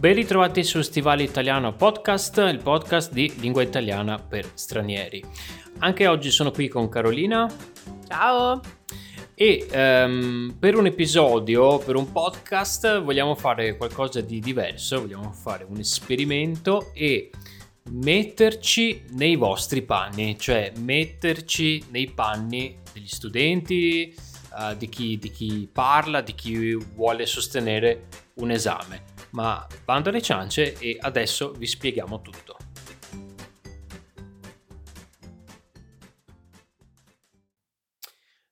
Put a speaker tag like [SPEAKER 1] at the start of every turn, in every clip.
[SPEAKER 1] Ben ritrovati su Stivale Italiano Podcast, il podcast di lingua italiana per stranieri. Anche oggi sono qui con Carolina.
[SPEAKER 2] Ciao!
[SPEAKER 1] E um, per un episodio, per un podcast, vogliamo fare qualcosa di diverso, vogliamo fare un esperimento e metterci nei vostri panni, cioè metterci nei panni degli studenti, uh, di, chi, di chi parla, di chi vuole sostenere un esame. Ma bando alle ciance e adesso vi spieghiamo tutto.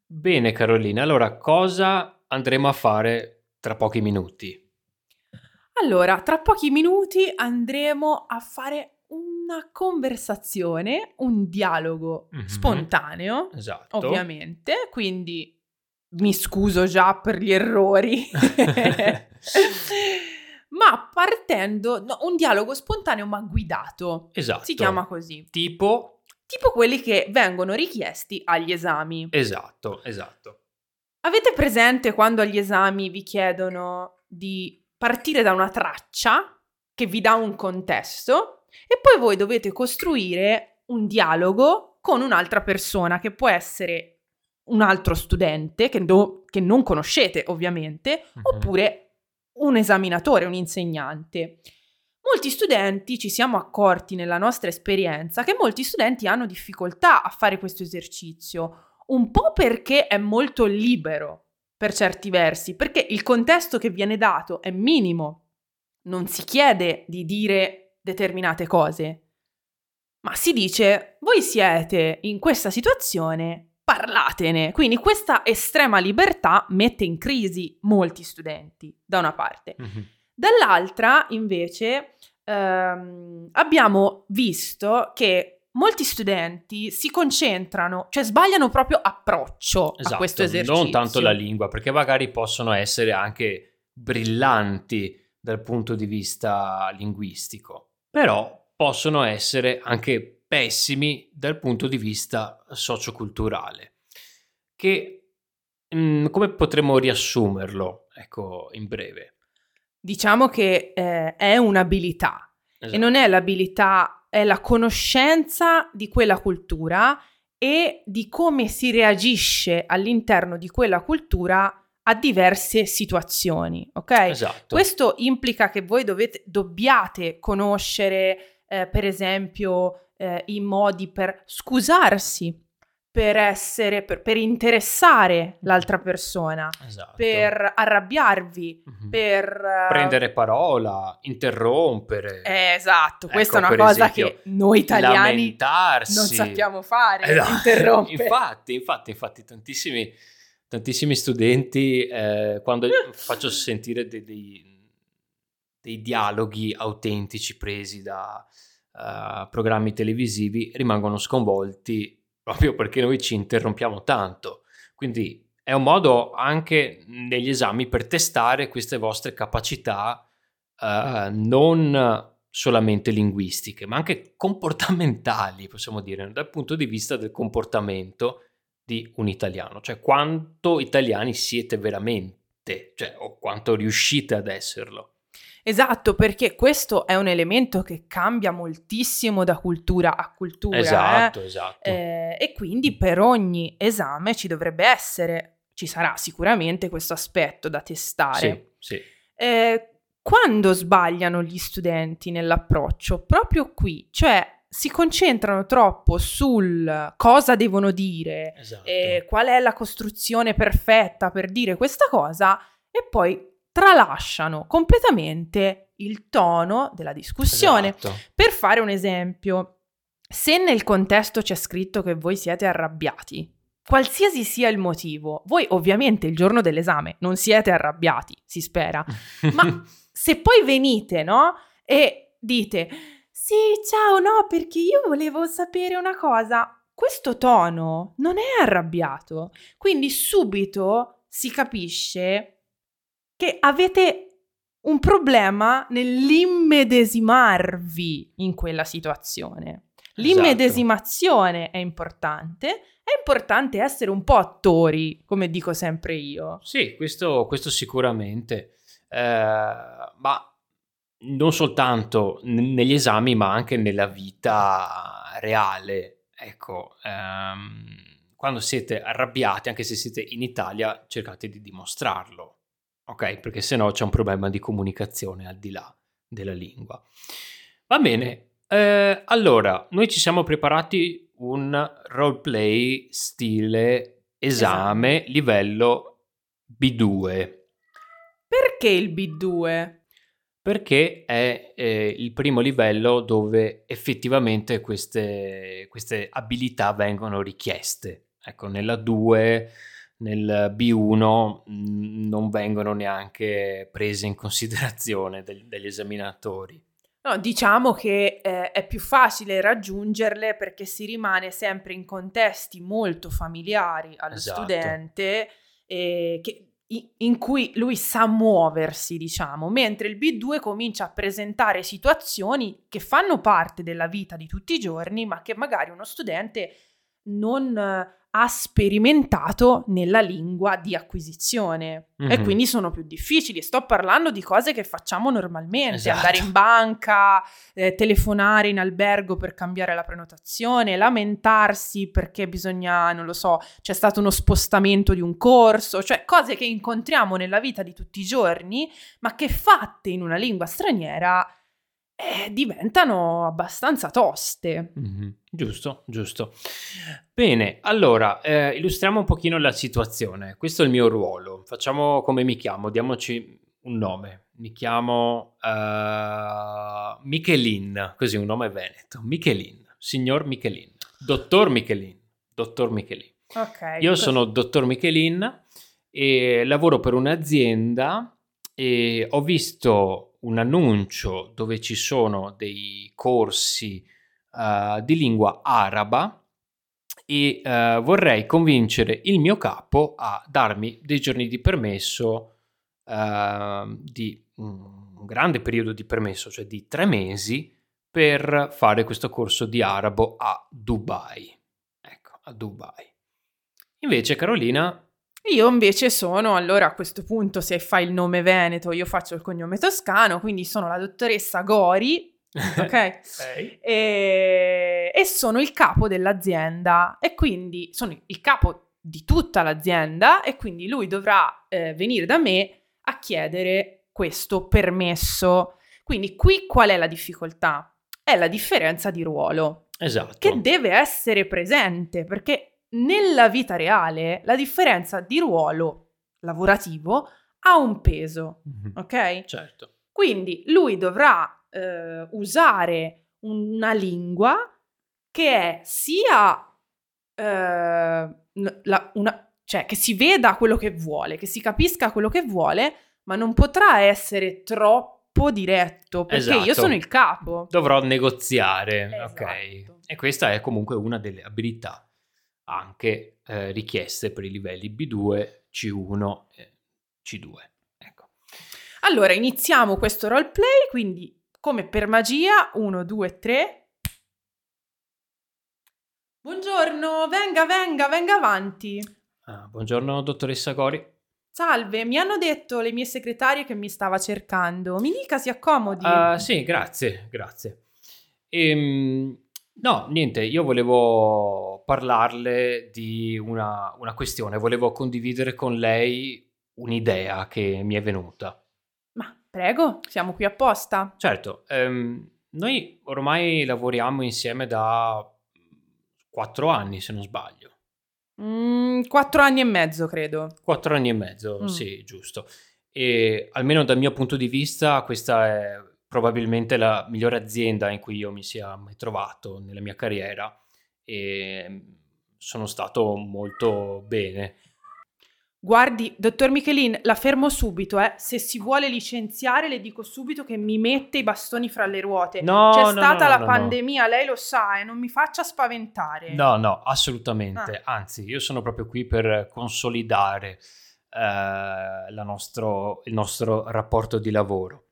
[SPEAKER 1] Bene Carolina, allora cosa andremo a fare tra pochi minuti?
[SPEAKER 2] Allora, tra pochi minuti andremo a fare una conversazione, un dialogo mm-hmm. spontaneo,
[SPEAKER 1] esatto.
[SPEAKER 2] ovviamente, quindi mi scuso già per gli errori. ma partendo, no, un dialogo spontaneo ma guidato.
[SPEAKER 1] Esatto.
[SPEAKER 2] Si chiama così.
[SPEAKER 1] Tipo?
[SPEAKER 2] Tipo quelli che vengono richiesti agli esami.
[SPEAKER 1] Esatto, esatto.
[SPEAKER 2] Avete presente quando agli esami vi chiedono di partire da una traccia che vi dà un contesto e poi voi dovete costruire un dialogo con un'altra persona che può essere un altro studente che, do, che non conoscete ovviamente, mm-hmm. oppure un esaminatore, un insegnante. Molti studenti ci siamo accorti nella nostra esperienza che molti studenti hanno difficoltà a fare questo esercizio, un po' perché è molto libero per certi versi, perché il contesto che viene dato è minimo, non si chiede di dire determinate cose, ma si dice voi siete in questa situazione parlatene. Quindi questa estrema libertà mette in crisi molti studenti, da una parte. Mm-hmm. Dall'altra, invece, ehm, abbiamo visto che molti studenti si concentrano, cioè sbagliano proprio approccio
[SPEAKER 1] esatto,
[SPEAKER 2] a questo esercizio.
[SPEAKER 1] Non tanto la lingua, perché magari possono essere anche brillanti dal punto di vista linguistico, però possono essere anche pessimi dal punto di vista socioculturale. Che mh, mm, come potremmo riassumerlo, ecco, in breve?
[SPEAKER 2] Diciamo che eh, è un'abilità esatto. e non è l'abilità, è la conoscenza di quella cultura e di come si reagisce all'interno di quella cultura a diverse situazioni, ok?
[SPEAKER 1] Esatto.
[SPEAKER 2] Questo implica che voi dovete, dobbiate conoscere, eh, per esempio, eh, i modi per scusarsi, per essere, per, per interessare l'altra persona,
[SPEAKER 1] esatto.
[SPEAKER 2] per arrabbiarvi, mm-hmm. per
[SPEAKER 1] uh... prendere parola, interrompere.
[SPEAKER 2] Eh, esatto, ecco, questa è una cosa esempio, che noi italiani
[SPEAKER 1] lamentarsi.
[SPEAKER 2] non sappiamo fare,
[SPEAKER 1] no.
[SPEAKER 2] interrompere.
[SPEAKER 1] infatti, infatti, infatti, tantissimi, tantissimi studenti, eh, quando faccio sentire dei, dei, dei dialoghi autentici presi da uh, programmi televisivi rimangono sconvolti proprio perché noi ci interrompiamo tanto. Quindi è un modo anche negli esami per testare queste vostre capacità uh, non solamente linguistiche, ma anche comportamentali, possiamo dire, dal punto di vista del comportamento di un italiano, cioè quanto italiani siete veramente, cioè o quanto riuscite ad esserlo.
[SPEAKER 2] Esatto, perché questo è un elemento che cambia moltissimo da cultura a cultura.
[SPEAKER 1] Esatto,
[SPEAKER 2] eh?
[SPEAKER 1] esatto.
[SPEAKER 2] Eh, e quindi per ogni esame ci dovrebbe essere, ci sarà sicuramente questo aspetto da testare.
[SPEAKER 1] Sì, sì.
[SPEAKER 2] Eh, quando sbagliano gli studenti nell'approccio? Proprio qui, cioè si concentrano troppo sul cosa devono dire,
[SPEAKER 1] esatto.
[SPEAKER 2] qual è la costruzione perfetta per dire questa cosa e poi tralasciano completamente il tono della discussione.
[SPEAKER 1] Esatto.
[SPEAKER 2] Per fare un esempio, se nel contesto c'è scritto che voi siete arrabbiati, qualsiasi sia il motivo, voi ovviamente il giorno dell'esame non siete arrabbiati, si spera, ma se poi venite, no? E dite, sì, ciao, no, perché io volevo sapere una cosa. Questo tono non è arrabbiato, quindi subito si capisce che avete un problema nell'immedesimarvi in quella situazione. Esatto. L'immedesimazione esatto. è importante, è importante essere un po' attori, come dico sempre io.
[SPEAKER 1] Sì, questo, questo sicuramente. Eh, ma non soltanto n- negli esami, ma anche nella vita reale. Ecco, ehm, quando siete arrabbiati, anche se siete in Italia, cercate di dimostrarlo, ok? Perché sennò c'è un problema di comunicazione al di là della lingua. Va bene, eh, allora, noi ci siamo preparati un roleplay stile esame, esame. livello B2.
[SPEAKER 2] Perché il B2?
[SPEAKER 1] Perché è eh, il primo livello dove effettivamente queste, queste abilità vengono richieste. Ecco, nella 2 nel B1 mm, non vengono neanche prese in considerazione del, degli esaminatori.
[SPEAKER 2] No, diciamo che eh, è più facile raggiungerle perché si rimane sempre in contesti molto familiari allo esatto. studente eh, che, in cui lui sa muoversi, diciamo, mentre il B2 comincia a presentare situazioni che fanno parte della vita di tutti i giorni, ma che magari uno studente non ha sperimentato nella lingua di acquisizione mm-hmm. e quindi sono più difficili. Sto parlando di cose che facciamo normalmente, esatto. andare in banca, eh, telefonare in albergo per cambiare la prenotazione, lamentarsi perché bisogna, non lo so, c'è stato uno spostamento di un corso, cioè cose che incontriamo nella vita di tutti i giorni, ma che fatte in una lingua straniera eh, diventano abbastanza toste.
[SPEAKER 1] Mm-hmm. Giusto, giusto. Bene, allora eh, illustriamo un pochino la situazione. Questo è il mio ruolo. Facciamo come mi chiamo, diamoci un nome. Mi chiamo uh, Michelin, così un nome veneto. Michelin, signor Michelin, dottor Michelin, dottor Michelin.
[SPEAKER 2] Okay,
[SPEAKER 1] Io sono dottor Michelin e lavoro per un'azienda e ho visto un annuncio dove ci sono dei corsi uh, di lingua araba e uh, vorrei convincere il mio capo a darmi dei giorni di permesso uh, di un grande periodo di permesso, cioè di tre mesi, per fare questo corso di arabo a Dubai. Ecco, a Dubai. Invece Carolina
[SPEAKER 2] io invece sono, allora a questo punto se fai il nome veneto, io faccio il cognome toscano, quindi sono la dottoressa Gori, ok? hey. e, e sono il capo dell'azienda e quindi sono il capo di tutta l'azienda e quindi lui dovrà eh, venire da me a chiedere questo permesso. Quindi qui qual è la difficoltà? È la differenza di ruolo.
[SPEAKER 1] Esatto.
[SPEAKER 2] Che deve essere presente perché nella vita reale la differenza di ruolo lavorativo ha un peso, mm-hmm. ok?
[SPEAKER 1] Certo.
[SPEAKER 2] Quindi lui dovrà eh, usare una lingua che è sia eh, la, una, cioè che si veda quello che vuole, che si capisca quello che vuole, ma non potrà essere troppo diretto perché esatto. io sono il capo.
[SPEAKER 1] Dovrò negoziare, esatto. ok? E questa è comunque una delle abilità anche eh, richieste per i livelli B2, C1 e C2. Ecco.
[SPEAKER 2] Allora, iniziamo questo roleplay, quindi come per magia, 1, 2, 3. Buongiorno, venga, venga, venga avanti.
[SPEAKER 1] Ah, buongiorno, dottoressa Gori.
[SPEAKER 2] Salve, mi hanno detto le mie segretarie che mi stava cercando. Mi dica, si accomodi.
[SPEAKER 1] Uh, sì, grazie, grazie. Ehm, no, niente, io volevo parlarle di una, una questione, volevo condividere con lei un'idea che mi è venuta.
[SPEAKER 2] Ma prego, siamo qui apposta.
[SPEAKER 1] Certo, ehm, noi ormai lavoriamo insieme da quattro anni, se non sbaglio.
[SPEAKER 2] Mm, quattro anni e mezzo, credo.
[SPEAKER 1] Quattro anni e mezzo, mm. sì, giusto. E almeno dal mio punto di vista, questa è probabilmente la migliore azienda in cui io mi sia mai trovato nella mia carriera e sono stato molto bene.
[SPEAKER 2] Guardi, dottor Michelin, la fermo subito, eh. Se si vuole licenziare, le dico subito che mi mette i bastoni fra le ruote.
[SPEAKER 1] No,
[SPEAKER 2] C'è
[SPEAKER 1] no,
[SPEAKER 2] stata
[SPEAKER 1] no,
[SPEAKER 2] la pandemia, lei lo sa, e eh, non mi faccia spaventare.
[SPEAKER 1] No, no, assolutamente. Ah. Anzi, io sono proprio qui per consolidare eh, nostro, il nostro rapporto di lavoro.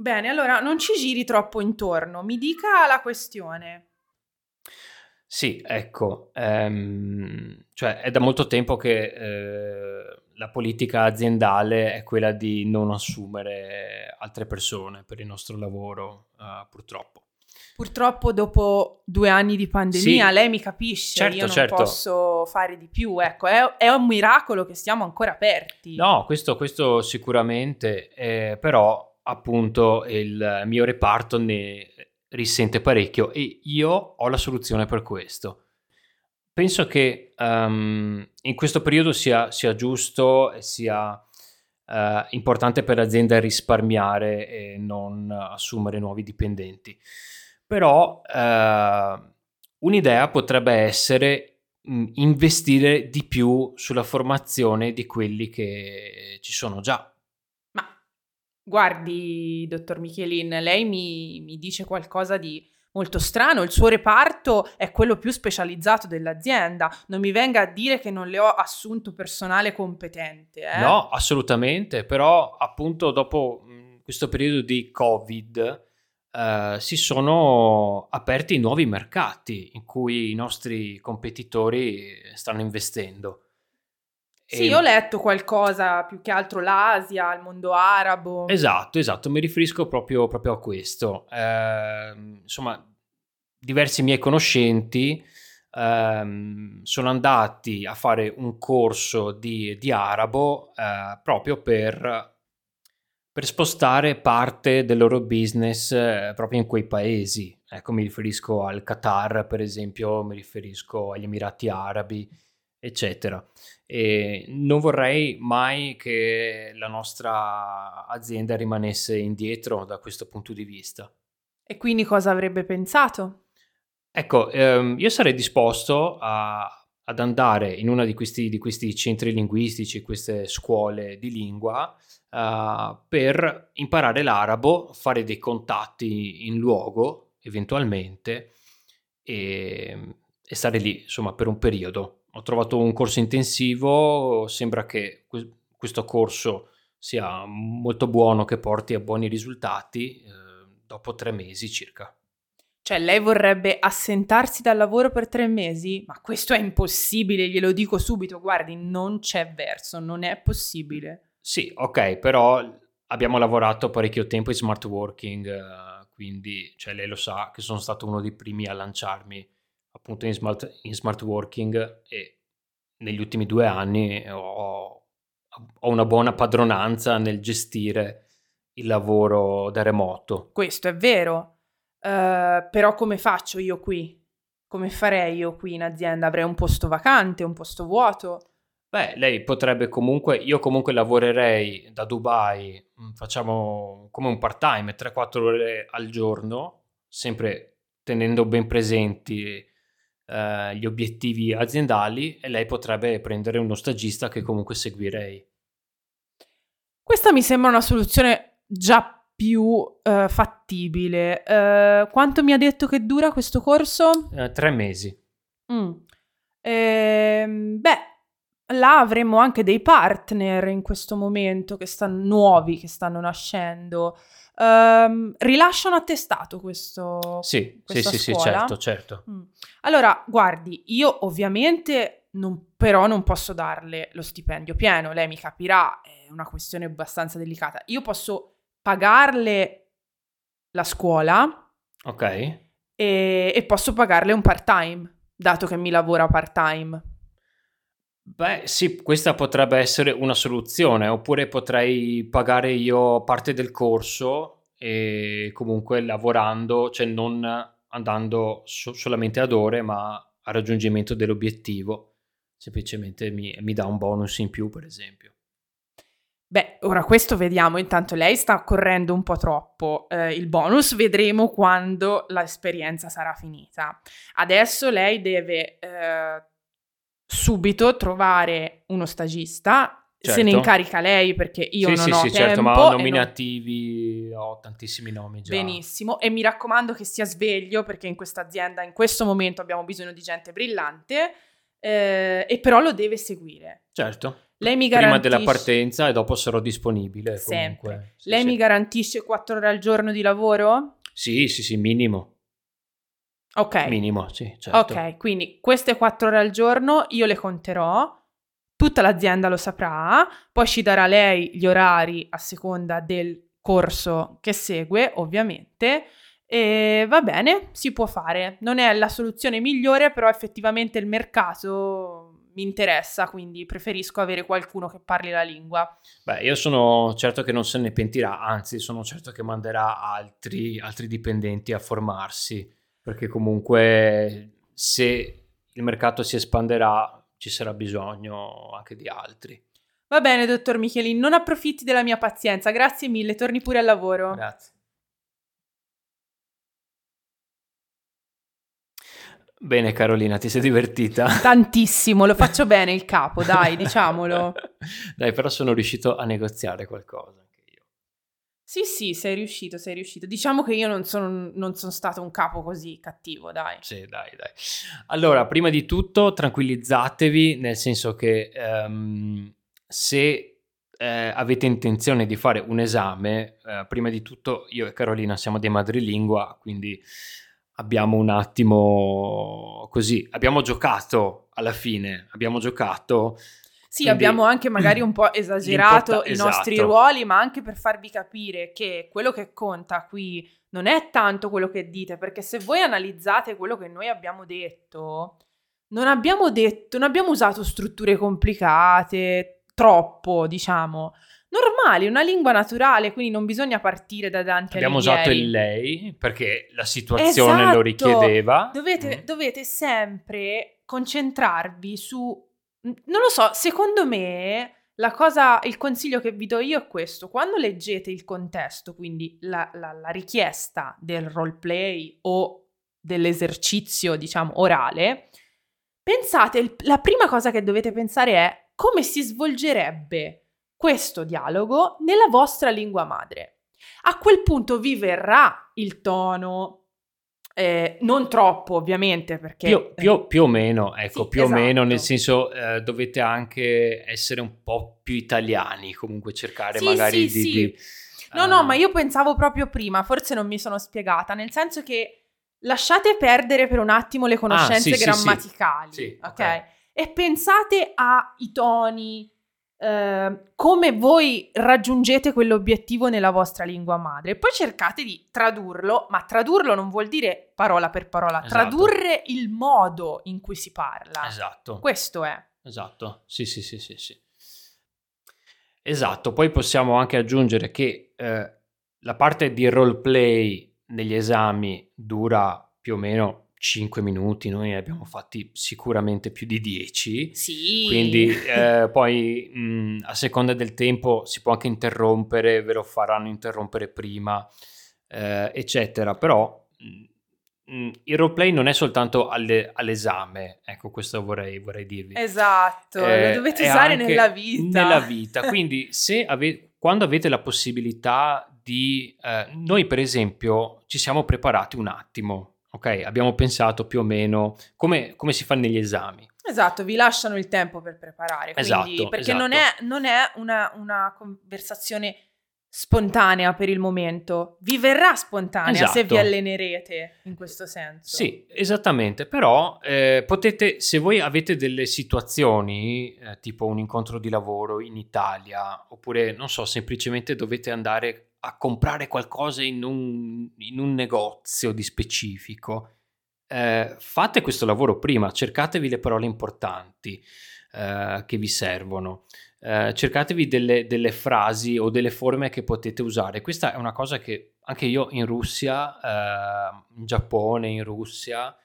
[SPEAKER 2] Bene, allora non ci giri troppo intorno, mi dica la questione.
[SPEAKER 1] Sì, ecco, ehm, cioè è da molto tempo che eh, la politica aziendale è quella di non assumere altre persone per il nostro lavoro, uh, purtroppo.
[SPEAKER 2] Purtroppo dopo due anni di pandemia sì, lei mi capisce, certo, io non certo. posso fare di più, ecco, è, è, un miracolo che stiamo ancora aperti.
[SPEAKER 1] No, questo, questo sicuramente, eh, però appunto il mio reparto ne risente parecchio e io ho la soluzione per questo. Penso che um, in questo periodo sia, sia giusto e sia uh, importante per l'azienda risparmiare e non assumere nuovi dipendenti. Però uh, un'idea potrebbe essere mh, investire di più sulla formazione di quelli che ci sono già
[SPEAKER 2] Guardi, dottor Michelin, lei mi, mi dice qualcosa di molto strano, il suo reparto è quello più specializzato dell'azienda, non mi venga a dire che non le ho assunto personale competente. Eh?
[SPEAKER 1] No, assolutamente, però appunto dopo mh, questo periodo di Covid eh, si sono aperti nuovi mercati in cui i nostri competitori stanno investendo.
[SPEAKER 2] Sì, e... ho letto qualcosa, più che altro l'Asia, il mondo arabo.
[SPEAKER 1] Esatto, esatto, mi riferisco proprio, proprio a questo. Eh, insomma, diversi miei conoscenti eh, sono andati a fare un corso di, di arabo eh, proprio per, per, spostare parte del loro business eh, proprio in quei paesi. Ecco, mi riferisco al Qatar, per esempio, mi riferisco agli Emirati Arabi eccetera. E non vorrei mai che la nostra azienda rimanesse indietro da questo punto di vista.
[SPEAKER 2] E quindi cosa avrebbe pensato?
[SPEAKER 1] Ecco, ehm, io sarei disposto a, ad andare in uno di questi, di questi, centri linguistici, queste scuole di lingua, uh, per imparare l'arabo, fare dei contatti in luogo, eventualmente, e, e stare lì, insomma, per un periodo ho trovato un corso intensivo, sembra che questo corso sia molto buono, che porti a buoni risultati eh, dopo tre mesi circa.
[SPEAKER 2] Cioè, lei vorrebbe assentarsi dal lavoro per tre mesi? Ma questo è impossibile, glielo dico subito, guardi, non c'è verso, non è possibile.
[SPEAKER 1] Sì, ok, però abbiamo lavorato parecchio tempo in smart working, eh, quindi cioè, lei lo sa che sono stato uno dei primi a lanciarmi appunto in smart, in smart working e negli ultimi due anni ho, ho una buona padronanza nel gestire il lavoro da remoto.
[SPEAKER 2] Questo è vero, uh, però come faccio io qui? Come farei io qui in azienda? Avrei un posto vacante, un posto vuoto?
[SPEAKER 1] Beh, lei potrebbe comunque, io comunque lavorerei da Dubai, mm, facciamo come un part time, 3-4 ore al giorno, sempre tenendo ben presenti eh, gli obiettivi aziendali e lei potrebbe prendere uno stagista che comunque seguirei.
[SPEAKER 2] Questa mi sembra una soluzione già più eh, fattibile. Eh, quanto mi ha detto che dura questo corso?
[SPEAKER 1] Eh, tre mesi.
[SPEAKER 2] Mm. Ehm, beh, là avremo anche dei partner in questo momento che stanno nuovi, che stanno nascendo. Um, rilascia un attestato questo
[SPEAKER 1] Sì, sì, sì, sì, certo, certo. Mm.
[SPEAKER 2] Allora, guardi, io ovviamente non, però non posso darle lo stipendio pieno, lei mi capirà, è una questione abbastanza delicata. Io posso pagarle la scuola.
[SPEAKER 1] Ok.
[SPEAKER 2] E, e posso pagarle un part-time, dato che mi lavora part-time.
[SPEAKER 1] Beh, sì, questa potrebbe essere una soluzione, oppure potrei pagare io parte del corso e comunque lavorando, cioè non andando so- solamente ad ore, ma al raggiungimento dell'obiettivo. Semplicemente mi, mi dà un bonus in più, per esempio.
[SPEAKER 2] Beh, ora questo vediamo, intanto lei sta correndo un po' troppo, eh, il bonus vedremo quando l'esperienza sarà finita. Adesso lei deve eh, subito trovare uno stagista. Certo. Se ne certo. incarica lei perché io
[SPEAKER 1] sì,
[SPEAKER 2] non
[SPEAKER 1] sì,
[SPEAKER 2] ho
[SPEAKER 1] sì,
[SPEAKER 2] tempo.
[SPEAKER 1] certo, ma ho nominativi, non... ho tantissimi nomi già.
[SPEAKER 2] Benissimo, e mi raccomando che sia sveglio perché in questa azienda in questo momento abbiamo bisogno di gente brillante eh, e però lo deve seguire.
[SPEAKER 1] Certo. Lei mi Prima della partenza e dopo sarò disponibile. Sempre.
[SPEAKER 2] Sì, lei sì. mi garantisce 4 ore al giorno di lavoro?
[SPEAKER 1] Sì, sì, sì, minimo.
[SPEAKER 2] Ok.
[SPEAKER 1] Minimo, sì, certo.
[SPEAKER 2] Ok, quindi queste quattro ore al giorno io le conterò, tutta l'azienda lo saprà, poi ci darà lei gli orari a seconda del corso che segue, ovviamente. E va bene, si può fare. Non è la soluzione migliore, però effettivamente il mercato mi interessa, quindi preferisco avere qualcuno che parli la lingua.
[SPEAKER 1] Beh, io sono certo che non se ne pentirà, anzi sono certo che manderà altri, altri dipendenti a formarsi, perché comunque se il mercato si espanderà ci sarà bisogno anche di altri.
[SPEAKER 2] Va bene, dottor Michelin, non approfitti della mia pazienza, grazie mille, torni pure al lavoro.
[SPEAKER 1] Grazie. Bene Carolina, ti sei divertita?
[SPEAKER 2] Tantissimo, lo faccio bene il capo, dai, diciamolo.
[SPEAKER 1] Dai, però sono riuscito a negoziare qualcosa.
[SPEAKER 2] Sì, sì, sei riuscito, sei riuscito. Diciamo che io non sono, non sono stato un capo così cattivo, dai.
[SPEAKER 1] Sì, dai, dai. Allora, prima di tutto, tranquillizzatevi, nel senso che um, se eh, avete intenzione di fare un esame, eh, prima di tutto io e Carolina siamo dei madrelingua, quindi abbiamo un attimo così, abbiamo giocato alla fine, abbiamo giocato.
[SPEAKER 2] Sì, quindi... abbiamo anche magari un po' esagerato i esatto. nostri ruoli, ma anche per farvi capire che quello che conta qui non è tanto quello che dite, perché se voi analizzate quello che noi abbiamo detto, non abbiamo detto, non abbiamo usato strutture complicate, troppo, diciamo normali, una lingua naturale, quindi non bisogna partire da Dante
[SPEAKER 1] Abbiamo usato il lei perché la situazione esatto. lo richiedeva.
[SPEAKER 2] Dovete, mm. dovete sempre concentrarvi su... Non lo so, secondo me la cosa, il consiglio che vi do io è questo, quando leggete il contesto, quindi la, la, la richiesta del roleplay o dell'esercizio, diciamo, orale, pensate, la prima cosa che dovete pensare è come si svolgerebbe questo dialogo nella vostra lingua madre. A quel punto vi verrà il tono, eh, non troppo ovviamente perché...
[SPEAKER 1] Più, più, più o meno, ecco, sì, più esatto. o meno, nel senso eh, dovete anche essere un po' più italiani, comunque cercare sì, magari sì, di... di
[SPEAKER 2] no, uh... no, ma io pensavo proprio prima, forse non mi sono spiegata, nel senso che lasciate perdere per un attimo le ah, conoscenze ah, grammaticali, ok? okay. E pensate ai toni, Ehm, come voi raggiungete quell'obiettivo nella vostra lingua madre. Poi cercate di tradurlo, ma tradurlo non vuol dire parola per parola, esatto. tradurre il modo in cui si parla.
[SPEAKER 1] Esatto.
[SPEAKER 2] Questo è.
[SPEAKER 1] Esatto, sì, sì, sì, sì. sì. Esatto, poi possiamo anche aggiungere che eh, la parte di roleplay negli esami dura più o meno 5 minuti, noi abbiamo fatti sicuramente più di 10.
[SPEAKER 2] Sì.
[SPEAKER 1] Quindi eh, poi mh, a seconda del tempo si può anche interrompere, ve lo faranno interrompere prima, eh, eccetera. Però mh, il roleplay non è soltanto alle, all'esame, ecco questo vorrei, vorrei dirvi.
[SPEAKER 2] Esatto, eh, lo dovete usare nella vita.
[SPEAKER 1] Nella vita, quindi se ave- quando avete la possibilità di... Eh, noi per esempio ci siamo preparati un attimo ok? Abbiamo pensato più o meno come, come si fa negli esami.
[SPEAKER 2] Esatto, vi lasciano il tempo per preparare, quindi, esatto, perché esatto. non è, non è una, una, conversazione spontanea per il momento, vi verrà spontanea esatto. se vi allenerete in questo senso.
[SPEAKER 1] Sì, esattamente, però eh, potete, se voi avete delle situazioni, eh, tipo un incontro di lavoro in Italia, oppure non so, semplicemente dovete andare a comprare qualcosa in un, in un negozio di specifico, eh, fate questo lavoro prima, cercatevi le parole importanti eh, che vi servono, eh, cercatevi delle, delle, frasi o delle forme che potete usare. Questa è una cosa che anche io in Russia, eh, in Giappone, in Russia,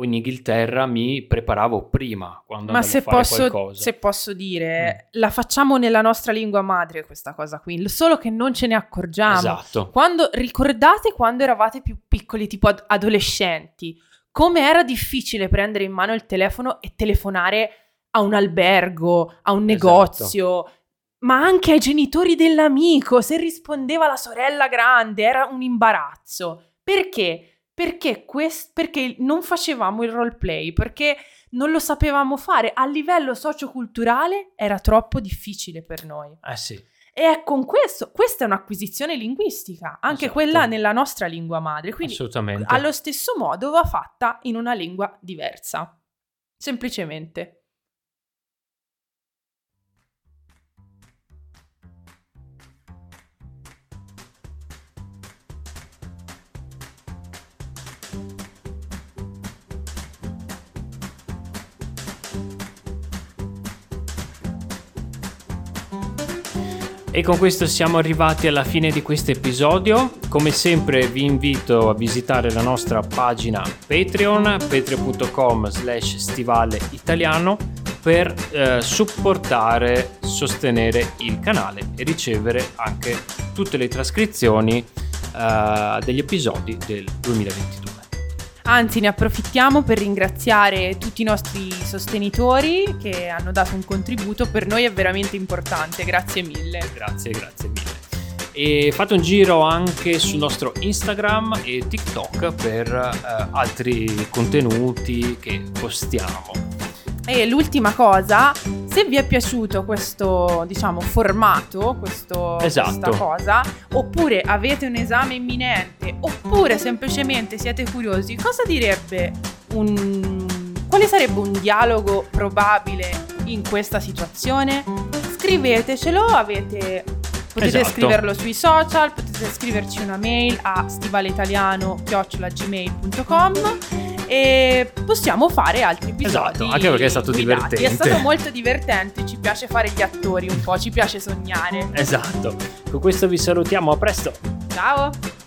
[SPEAKER 1] o in Inghilterra mi preparavo prima quando Ma se
[SPEAKER 2] posso, se posso dire, mm. la facciamo nella nostra lingua madre questa cosa qui, solo che non ce ne accorgiamo.
[SPEAKER 1] Esatto.
[SPEAKER 2] Quando, ricordate quando eravate più piccoli, tipo ad- adolescenti, come era difficile prendere in mano il telefono e telefonare a un albergo, a un esatto. negozio, esatto. ma anche ai genitori dell'amico, se rispondeva la sorella grande, era un imbarazzo. Perché? Perché, quest- perché non facevamo il roleplay, perché non lo sapevamo fare. A livello socioculturale era troppo difficile per noi.
[SPEAKER 1] Eh sì.
[SPEAKER 2] E è con questo, questa è un'acquisizione linguistica, anche esatto. quella nella nostra lingua madre. Quindi
[SPEAKER 1] Assolutamente.
[SPEAKER 2] allo stesso modo va fatta in una lingua diversa. Semplicemente.
[SPEAKER 1] E con questo siamo arrivati alla fine di questo episodio. Come sempre vi invito a visitare la nostra pagina Patreon, patreon.com slash stivale italiano per eh, supportare, sostenere il canale e ricevere anche tutte le trascrizioni eh, degli episodi del 2022.
[SPEAKER 2] Anzi, ne approfittiamo per ringraziare tutti i nostri sostenitori che hanno dato un contributo, per noi è veramente importante, grazie mille.
[SPEAKER 1] Grazie, grazie mille. E fate un giro anche sul nostro Instagram e TikTok per eh, altri contenuti che postiamo.
[SPEAKER 2] E l'ultima cosa, se vi è piaciuto questo, diciamo, formato, questo,
[SPEAKER 1] esatto.
[SPEAKER 2] questa cosa, oppure avete un esame imminente, oppure semplicemente siete curiosi, cosa direbbe un... quale sarebbe un dialogo probabile in questa situazione? Scrivetecelo, avete... Potete
[SPEAKER 1] Esatto.
[SPEAKER 2] scriverlo sui social, potete scriverci una mail a stivaleitaliano.gmail.com e possiamo fare altri episodi.
[SPEAKER 1] Esatto, anche perché è stato
[SPEAKER 2] guidati.
[SPEAKER 1] divertente.
[SPEAKER 2] È stato molto divertente, ci piace fare gli attori un po', ci piace sognare.
[SPEAKER 1] Esatto. Con questo vi salutiamo, a presto.
[SPEAKER 2] Ciao!